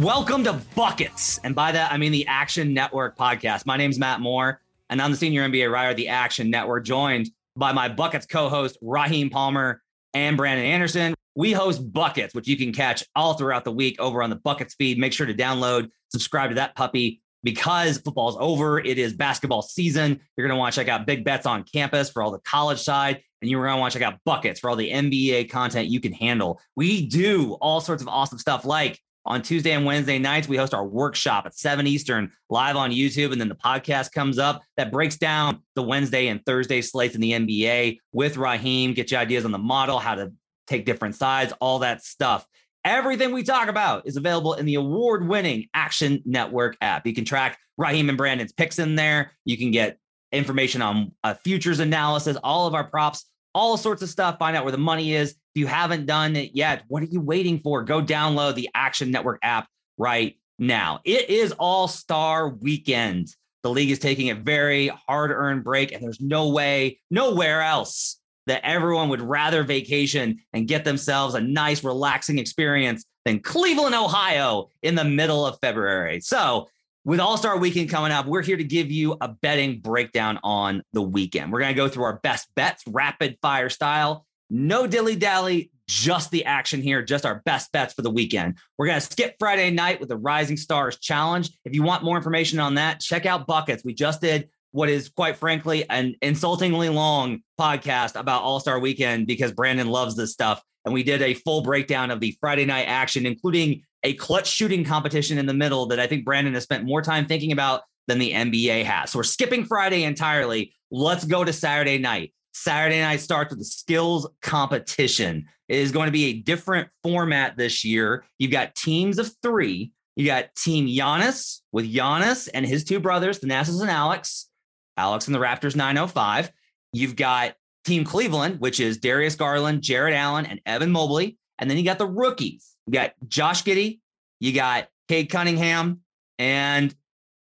Welcome to Buckets. And by that, I mean the Action Network podcast. My name's Matt Moore, and I'm the senior NBA writer of the Action Network, joined by my Buckets co host, Raheem Palmer and Brandon Anderson. We host Buckets, which you can catch all throughout the week over on the Buckets feed. Make sure to download, subscribe to that puppy because football's over. It is basketball season. You're going to want to check out Big Bets on campus for all the college side, and you're going to want to check out Buckets for all the NBA content you can handle. We do all sorts of awesome stuff like on Tuesday and Wednesday nights, we host our workshop at 7 Eastern live on YouTube. And then the podcast comes up that breaks down the Wednesday and Thursday slates in the NBA with Raheem, get you ideas on the model, how to take different sides, all that stuff. Everything we talk about is available in the award winning Action Network app. You can track Raheem and Brandon's picks in there. You can get information on a futures analysis, all of our props, all sorts of stuff. Find out where the money is. If you haven't done it yet, what are you waiting for? Go download the Action Network app right now. It is All Star Weekend. The league is taking a very hard earned break, and there's no way, nowhere else that everyone would rather vacation and get themselves a nice, relaxing experience than Cleveland, Ohio in the middle of February. So, with All Star Weekend coming up, we're here to give you a betting breakdown on the weekend. We're going to go through our best bets, rapid fire style. No dilly dally, just the action here, just our best bets for the weekend. We're going to skip Friday night with the Rising Stars Challenge. If you want more information on that, check out Buckets. We just did what is quite frankly an insultingly long podcast about All Star Weekend because Brandon loves this stuff. And we did a full breakdown of the Friday night action, including a clutch shooting competition in the middle that I think Brandon has spent more time thinking about than the NBA has. So we're skipping Friday entirely. Let's go to Saturday night. Saturday night starts with the skills competition. It is going to be a different format this year. You've got teams of three. You got Team Giannis with Giannis and his two brothers, Thanasis and Alex. Alex and the Raptors 905. You've got Team Cleveland, which is Darius Garland, Jarrett Allen, and Evan Mobley. And then you got the rookies. You got Josh Giddey, you got Cade Cunningham, and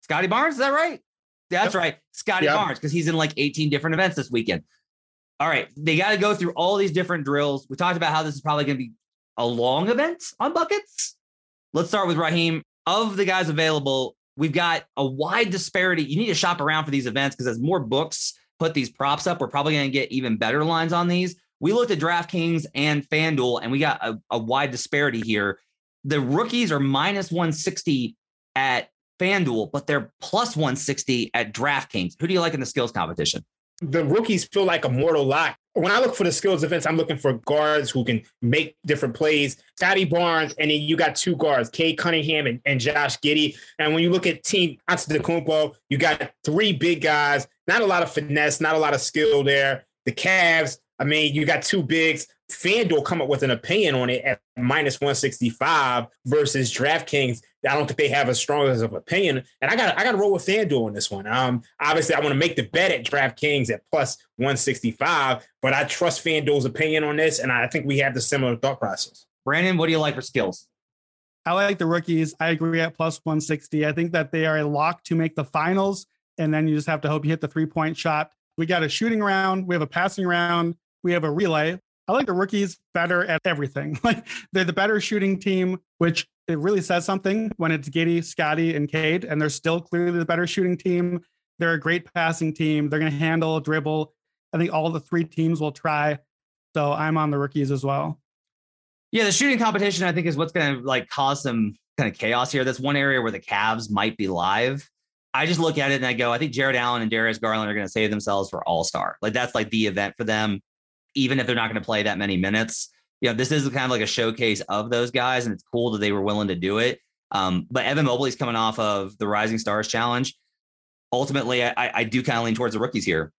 Scottie Barnes. Is that right? That's yep. right. Scottie yep. Barnes, because he's in like 18 different events this weekend all right, they got to go through all these different drills. We talked about how this is probably going to be a long event on buckets. Let's start with Raheem. Of the guys available, we've got a wide disparity. You need to shop around for these events because as more books put these props up, we're probably going to get even better lines on these. We looked at DraftKings and FanDuel, and we got a, a wide disparity here. The rookies are minus 160 at FanDuel, but they're plus 160 at DraftKings. Who do you like in the skills competition? The rookies feel like a mortal lock. When I look for the skills defense, I'm looking for guards who can make different plays. Scottie Barnes, and then you got two guards, Cade Cunningham and, and Josh Giddey. And when you look at Team Antetokounmpo, you got three big guys, not a lot of finesse, not a lot of skill there. The Cavs, I mean, you got two bigs. FanDuel come up with an opinion on it at minus 165 versus DraftKings. I don't think they have as strong as of opinion. And I got I got to roll with FanDuel on this one. Um, obviously, I want to make the bet at DraftKings at plus 165, but I trust FanDuel's opinion on this, and I think we have the similar thought process. Brandon, what do you like for skills? I like the rookies. I agree at plus 160. I think that they are a lock to make the finals, and then you just have to hope you hit the three point shot. We got a shooting round, we have a passing round, we have a relay. I like the rookies better at everything. Like they're the better shooting team, which it really says something when it's Giddey, Scottie, and Cade, and they're still clearly the better shooting team. They're a great passing team. They're going to handle, dribble. I think all the three teams will try. So I'm on the rookies as well. Yeah, the shooting competition I think is what's going to like cause some kind of chaos here. That's one area where the Cavs might be live. I just look at it and I go, I think Jarrett Allen and Darius Garland are going to save themselves for All Star. Like that's like the event for them even if they're not going to play that many minutes. You know, this is kind of like a showcase of those guys, and it's cool that they were willing to do it. Um, but Evan Mobley's coming off of the Rising Stars Challenge. Ultimately, I, I do kind of lean towards the rookies here.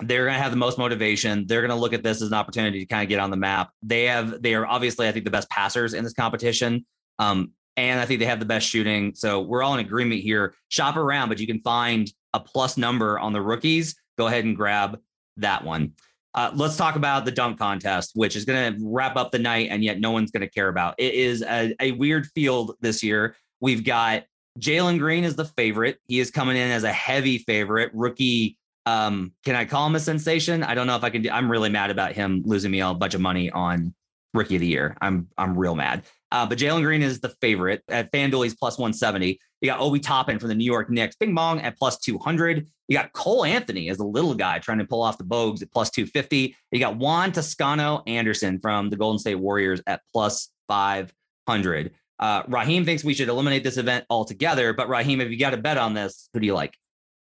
They're going to have the most motivation. They're going to look at this as an opportunity to kind of get on the map. They have, they are obviously, I think, the best passers in this competition. Um, and I think they have the best shooting. So we're all in agreement here. Shop around, but you can find a plus number on the rookies. Go ahead and grab that one. Uh, let's talk about the dunk contest, which is going to wrap up the night, and yet no one's going to care about. It is a, a weird field this year. We've got Jalen Green is the favorite. He is coming in as a heavy favorite. Rookie, um, can I call him a sensation? I don't know if I can do. I'm really mad about him losing me a bunch of money on rookie of the year. I'm I'm real mad. Uh, but Jalen Green is the favorite at FanDuel. He's plus 170. You got Obi Toppin from the New York Knicks, Bing Bong at plus 200. You got Cole Anthony as a little guy trying to pull off the Bogues at plus 250. You got Juan Toscano Anderson from the Golden State Warriors at plus 500. Uh, Raheem thinks we should eliminate this event altogether. But Raheem, if you got to bet on this, who do you like?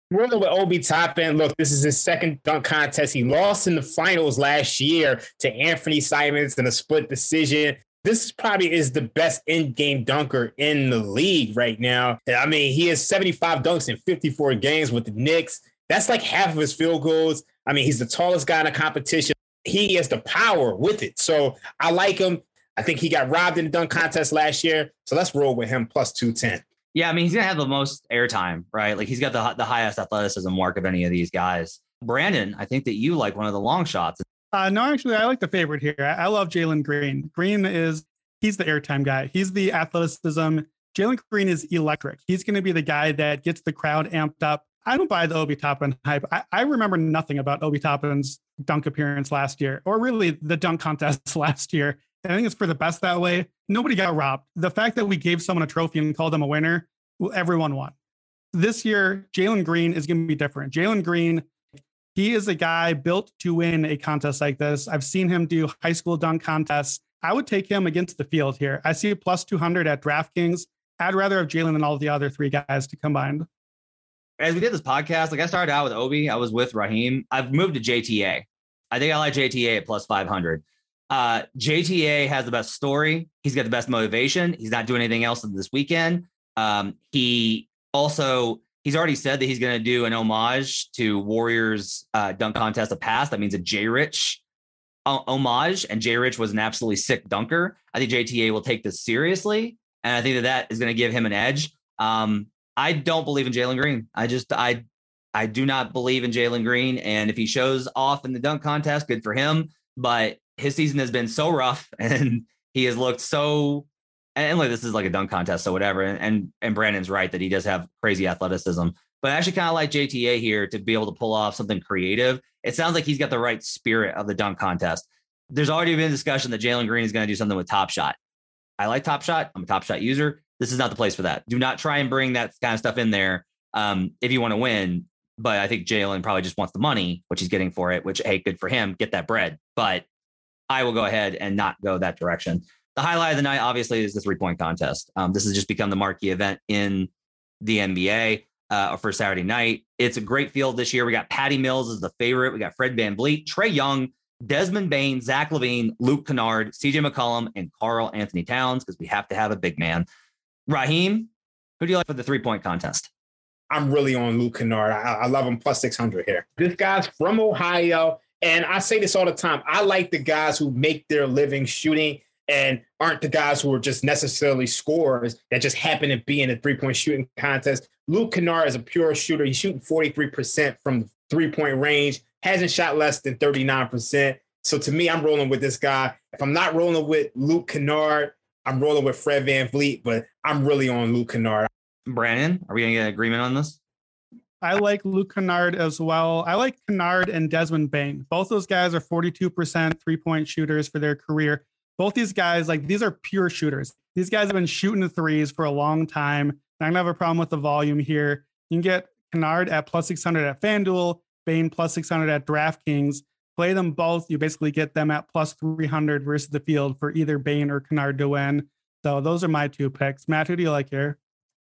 Rolling with Obi Toppin. Look, this is his second dunk contest. He lost in the finals last year to Anfernee Simons in a split decision. This probably is the best in-game dunker in the league right now. I mean, he has 75 dunks in 54 games with the Knicks. That's like half of his field goals. I mean, he's the tallest guy in the competition. He has the power with it. So I like him. I think he got robbed in the dunk contest last year. So let's roll with him plus 210. Yeah, I mean, he's gonna have the most airtime, right? Like he's got the the highest athleticism mark of any of these guys. Brandon, I think that you like one of the long shots. Uh, no, actually, I like the favorite here. I, love Jalen Green. Green is he's the airtime guy. He's the athleticism. Jalen Green is electric. He's going to be the guy that gets the crowd amped up. I don't buy the Obi Toppin hype. I, I remember nothing about Obi Toppin's dunk appearance last year, or really the dunk contest last year. I think it's for the best that way. Nobody got robbed. The fact that we gave someone a trophy and called them a winner, everyone won. This year, Jalen Green is going to be different. Jalen Green, he is a guy built to win a contest like this. I've seen him do high school dunk contests. I would take him against the field here. I see a plus 200 at DraftKings. I'd rather have Jalen than all the other three guys to combined. As we did this podcast, like I started out with Obi, I was with Raheem. I've moved to JTA. I think I like JTA at plus 500. Uh, JTA has the best story. He's got the best motivation. He's not doing anything else this weekend. Um, he also he's already said that he's going to do an homage to Warriors uh, dunk contest of past. That means a J Rich uh, homage, and J Rich was an absolutely sick dunker. I think JTA will take this seriously, and I think that that is going to give him an edge. Um, I don't believe in Jalen Green. I just I I do not believe in Jalen Green, and if he shows off in the dunk contest, good for him. But his season has been so rough and he has looked so and like this is like a dunk contest or whatever. And, and and Brandon's right that he does have crazy athleticism. But I actually kind of like JTA here to be able to pull off something creative. It sounds like he's got the right spirit of the dunk contest. There's already been discussion that Jalen Green is going to do something with Top Shot. I like Top Shot. I'm a Top Shot user. This is not the place for that. Do not try and bring that kind of stuff in there um, if you want to win. But I think Jalen probably just wants the money, which he's getting for it. Which hey, good for him. Get that bread. But I will go ahead and not go that direction. The highlight of the night, obviously, is the three point contest. Um, this has just become the marquee event in the NBA uh, for Saturday night. It's a great field this year. We got Patty Mills as the favorite. We got Fred Van VanVleet, Trae Young, Desmond Bane, Zach LaVine, Luke Kennard, CJ McCollum, and Karl-Anthony Towns because we have to have a big man. Raheem, who do you like for the three point contest? I'm really on Luke Kennard. I, I love him plus 600 here. This guy's from Ohio. And I say this all the time. I like the guys who make their living shooting and aren't the guys who are just necessarily scorers that just happen to be in a three point shooting contest. Luke Kennard is a pure shooter. He's shooting 43% from the three point range, hasn't shot less than 39%. So to me, I'm rolling with this guy. If I'm not rolling with Luke Kennard, I'm rolling with Fred VanVleet, but I'm really on Luke Kennard. Brandon, are we going to get agreement on this? I like Luke Kennard as well. I like Kennard and Desmond Bane. Both those guys are 42% three point shooters for their career. Both these guys, like these are pure shooters. These guys have been shooting the threes for a long time. I don't have a problem with the volume here. You can get Kennard at plus 600 at FanDuel, Bane plus 600 at DraftKings. Play them both. You basically get them at plus 300 versus the field for either Bane or Kennard to win. So those are my two picks. Matt, who do you like here?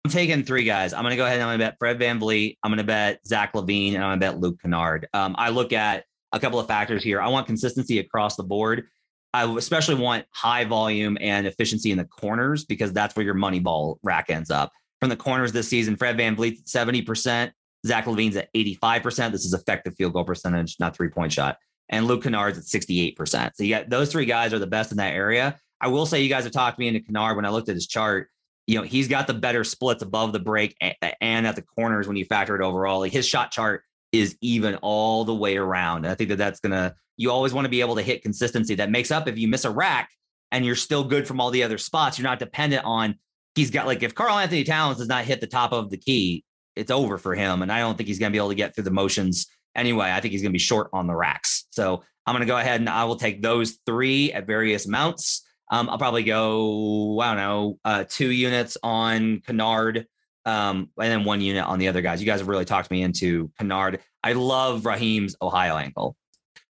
I'm taking three guys. I'm going to go ahead and I'm going to bet Fred VanVleet. I'm going to bet Zach LaVine and I'm going to bet Luke Kennard. Um, I look at a couple of factors here. I want consistency across the board. I especially want high volume and efficiency in the corners because that's where your money ball rack ends up. From the corners this season, Fred Van VanVleet 70%, Zach LaVine's at 85%. This is effective field goal percentage, not three point shot. And Luke Kennard's at 68%. So got those three guys are the best in that area. I will say you guys have talked me into Kennard when I looked at his chart you know, he's got the better splits above the break and at the corners when you factor it overall. Like his shot chart is even all the way around. And I think that that's going to, you always want to be able to hit consistency that makes up if you miss a rack and you're still good from all the other spots. You're not dependent on, he's got like, if Karl-Anthony Towns does not hit the top of the key, it's over for him. And I don't think he's going to be able to get through the motions anyway. I think he's going to be short on the racks. So I'm going to go ahead and I will take those three at various amounts. Um, I'll probably go, I don't know, uh, two units on Kennard um, and then one unit on the other guys. You guys have really talked me into Kennard. I love Raheem's Ohio ankle.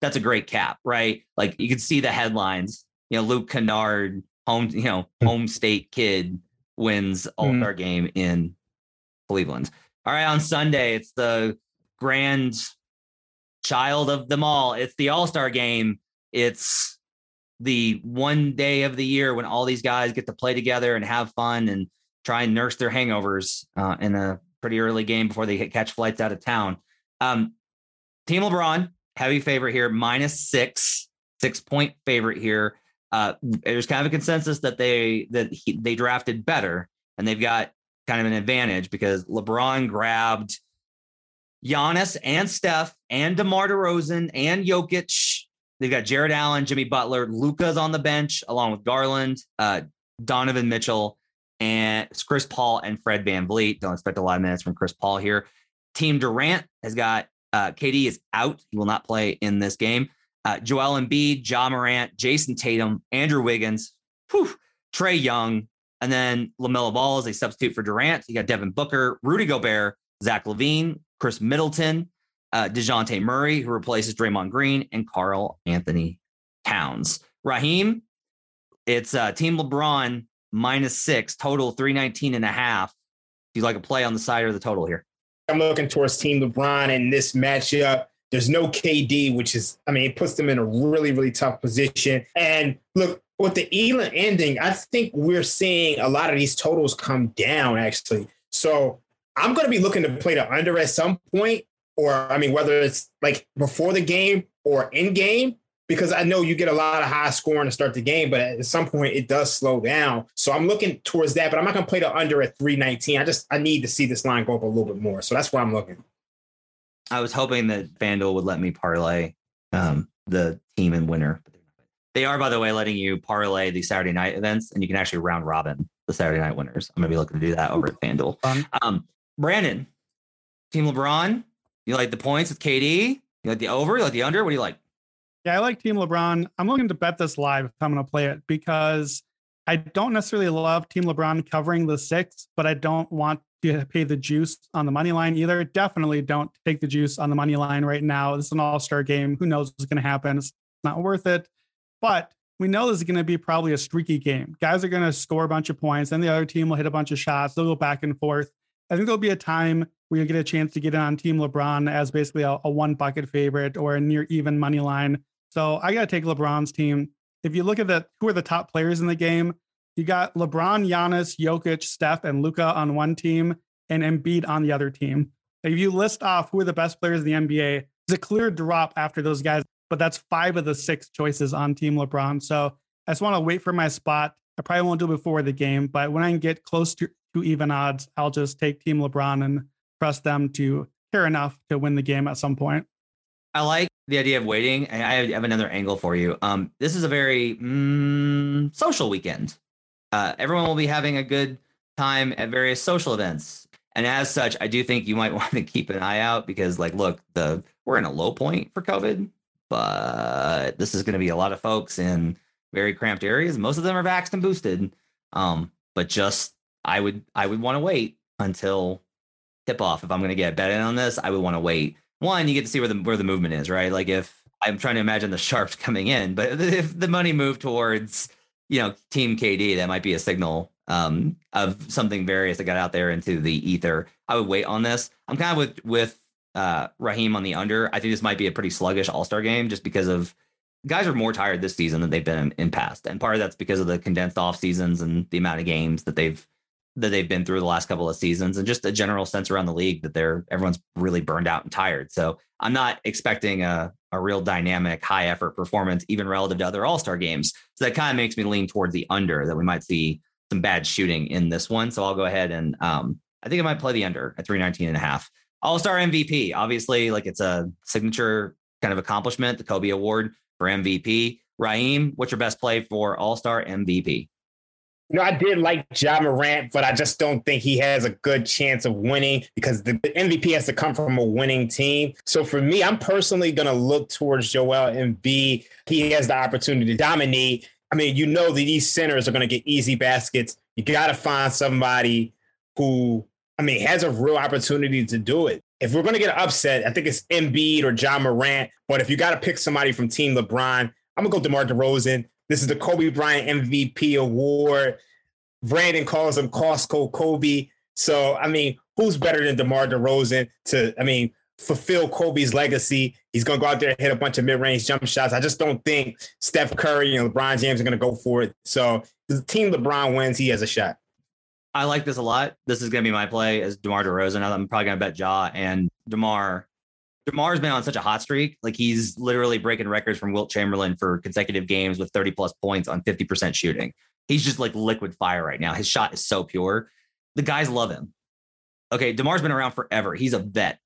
That's a great cap, right? Like you can see the headlines. You know, Luke Kennard, home, you know, hmm. home state kid wins All Star mm. game in Cleveland. All right, on Sunday, it's the grand child of them all. It's the All Star game. It's the one day of the year when all these guys get to play together and have fun and try and nurse their hangovers uh, in a pretty early game before they catch flights out of town. Um, Team LeBron, heavy favorite here, minus six, six point favorite here. Uh, there's kind of a consensus that they that he, they drafted better and they've got kind of an advantage because LeBron grabbed Giannis and Steph and DeMar DeRozan and Jokic. They've got Jarrett Allen, Jimmy Butler, Luka's on the bench along with Garland, uh, Donovan Mitchell, and it's Chris Paul and Fred VanVleet. Don't expect a lot of minutes from Chris Paul here. Team Durant has got uh, KD is out. He will not play in this game. Uh, Joel Embiid, Ja Morant, Jayson Tatum, Andrew Wiggins, whew, Trae Young, and then LaMelo Ball is a substitute for Durant. You got Devin Booker, Rudy Gobert, Zach LaVine, Khris Middleton, uh, Dejounte Murray, who replaces Draymond Green, and Karl-Anthony Towns. Raheem, it's uh, Team LeBron minus six, total 319 and a half. Do you like a play on the side or the total here? I'm looking towards Team LeBron in this matchup. There's no KD, which is, I mean, it puts them in a really, really tough position. And look, with the Elam ending, I think we're seeing a lot of these totals come down actually. So I'm going to be looking to play the under at some point, or I mean, whether it's like before the game or in game, because I know you get a lot of high scoring to start the game, but at some point it does slow down. So I'm looking towards that, but I'm not going to play the under at 319. I just I need to see this line go up a little bit more. So that's why I'm looking. I was hoping that FanDuel would let me parlay um, the team and winner. They are, by the way, letting you parlay the Saturday night events, and you can actually round robin the Saturday night winners. I'm gonna be looking to do that over at FanDuel. Um, Brandon, Team LeBron, you like the points with KD? You like the over? You like the under? What do you like? Yeah, I like Team LeBron. I'm looking to bet this live if I'm going to play it because I don't necessarily love Team LeBron covering the six, but I don't want to pay the juice on the money line either. Definitely don't take the juice on the money line right now. This is an all star game. Who knows what's going to happen? It's not worth it. But we know this is going to be probably a streaky game. Guys are going to score a bunch of points, then the other team will hit a bunch of shots. They'll go back and forth. I think there'll be a time where you get a chance to get in on Team LeBron as basically a, a one bucket favorite or a near even money line. So I got to take LeBron's team. If you look at the who are the top players in the game, you got LeBron, Giannis, Jokic, Steph, and Luka on one team, and Embiid on the other team. If you list off who are the best players in the NBA, it's a clear drop after those guys, but that's five of the six choices on Team LeBron. So I just want to wait for my spot. I probably won't do it before the game, but when I get close to, to even odds, I'll just take Team LeBron and trust them to care enough to win the game at some point. I like the idea of waiting. I have another angle for you. Um, this is a very mm, social weekend. Uh, everyone will be having a good time at various social events, and as such, I do think you might want to keep an eye out because, like, look, the we're in a low point for COVID, but this is going to be a lot of folks in very cramped areas. Most of them are vaxxed and boosted. Um, but just I would I would want to wait until tip off if I'm going to get bet in on this. I would want to wait one, you get to see where the where the movement is, right? Like if I'm trying to imagine the sharps coming in, but if the money moved towards, you know, Team KD, that might be a signal um, of something various that got out there into the ether. I would wait on this. I'm kind of with with uh, Raheem on the under. I think this might be a pretty sluggish All Star game just because of guys are more tired this season than they've been in, in past, and part of that's because of the condensed off seasons and the amount of games that they've that they've been through the last couple of seasons and just a general sense around the league that they're everyone's really burned out and tired. So I'm not expecting a, a real dynamic, high effort performance, even relative to other all-star games. So that kind of makes me lean towards the under that we might see some bad shooting in this one. So I'll go ahead and um, I think I might play the under at 319 and a half. All-star MVP, obviously, like it's a signature kind of accomplishment, the Kobe Award for MVP. Raheem, what's your best play for All-Star MVP? You know, I did like Ja Morant, but I just don't think he has a good chance of winning because the MVP has to come from a winning team. So for me, I'm personally going to look towards Joel Embiid. He has the opportunity to dominate. I mean, you know that these centers are going to get easy baskets. You got to find somebody who, I mean, has a real opportunity to do it. If we're going to get upset, I think it's Embiid or Ja Morant. But if you got to pick somebody from Team LeBron, I'm going to go DeMar DeRozan. This is the Kobe Bryant MVP award. Brandon calls him Costco Kobe. So, I mean, who's better than DeMar DeRozan to, I mean, fulfill Kobe's legacy? He's going to go out there and hit a bunch of mid range jump shots. I just don't think Steph Curry and LeBron James are going to go for it. So, the team LeBron wins, he has a shot. I like this a lot. This is going to be my play as DeMar DeRozan. I'm probably going to bet Ja and DeMar DeMar's been on such a hot streak. Like he's literally breaking records from Wilt Chamberlain for consecutive games with 30 plus points on 50% shooting. He's just like liquid fire right now. His shot is so pure. The guys love him. Okay, DeMar's been around forever. He's a vet.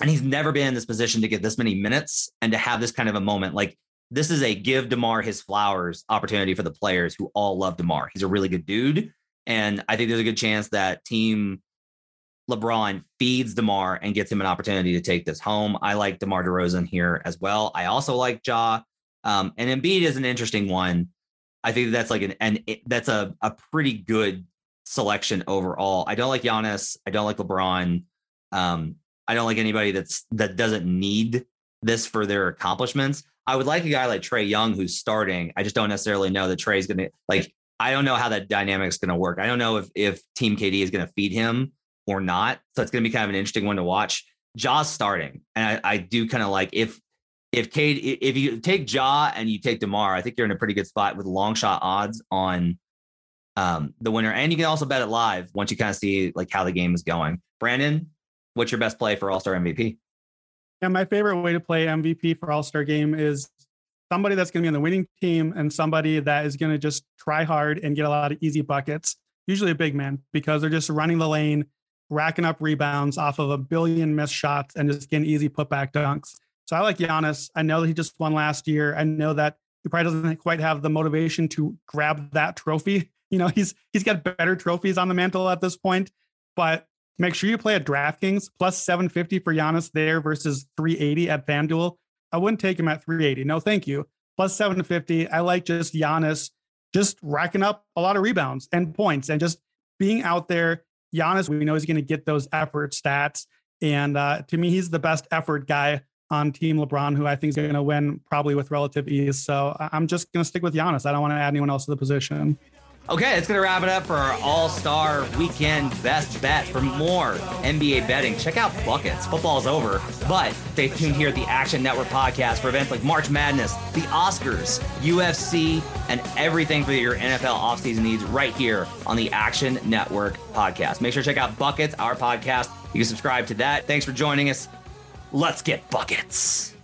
And he's never been in this position to get this many minutes and to have this kind of a moment. Like this is a give DeMar his flowers opportunity for the players who all love DeMar. He's a really good dude. And I think there's a good chance that team LeBron feeds DeMar and gets him an opportunity to take this home. I like DeMar DeRozan here as well. I also like Ja. Um, and Embiid is an interesting one. I think that's like an and that's a a pretty good selection overall. I don't like Giannis. I don't like LeBron. Um, I don't like anybody that's that doesn't need this for their accomplishments. I would like a guy like Trae Young who's starting. I just don't necessarily know that Trae's gonna like. I don't know how that dynamic is gonna work. I don't know if if Team KD is gonna feed him or not. So it's going to be kind of an interesting one to watch. Ja's starting, and I, I do kind of like if if Cade if you take Ja and you take DeMar, I think you're in a pretty good spot with long shot odds on um, the winner, and you can also bet it live once you kind of see like how the game is going. Brandon, what's your best play for All Star MVP? Yeah, my favorite way to play MVP for All Star Game is somebody that's going to be on the winning team and somebody that is going to just try hard and get a lot of easy buckets. Usually a big man because they're just running the lane racking up rebounds off of a billion missed shots and just getting easy putback dunks. So I like Giannis. I know that he just won last year. I know that he probably doesn't quite have the motivation to grab that trophy. You know, he's he's got better trophies on the mantle at this point. But make sure you play at DraftKings plus 750 for Giannis there versus 380 at FanDuel. I wouldn't take him at 380. No, thank you. Plus 750. I like just Giannis just racking up a lot of rebounds and points and just being out there Giannis, we know he's going to get those effort stats. And uh, to me, he's the best effort guy on Team LeBron, who I think is going to win probably with relative ease. So I'm just going to stick with Giannis. I don't want to add anyone else to the position. Okay, that's going to wrap it up for our All Star Weekend Best Bet. For more NBA betting, check out Buckets. Football's over, but stay tuned here at the Action Network podcast for events like March Madness, the Oscars, UFC, and everything for your NFL offseason needs right here on the Action Network podcast. Make sure to check out Buckets, our podcast. You can subscribe to that. Thanks for joining us. Let's get buckets.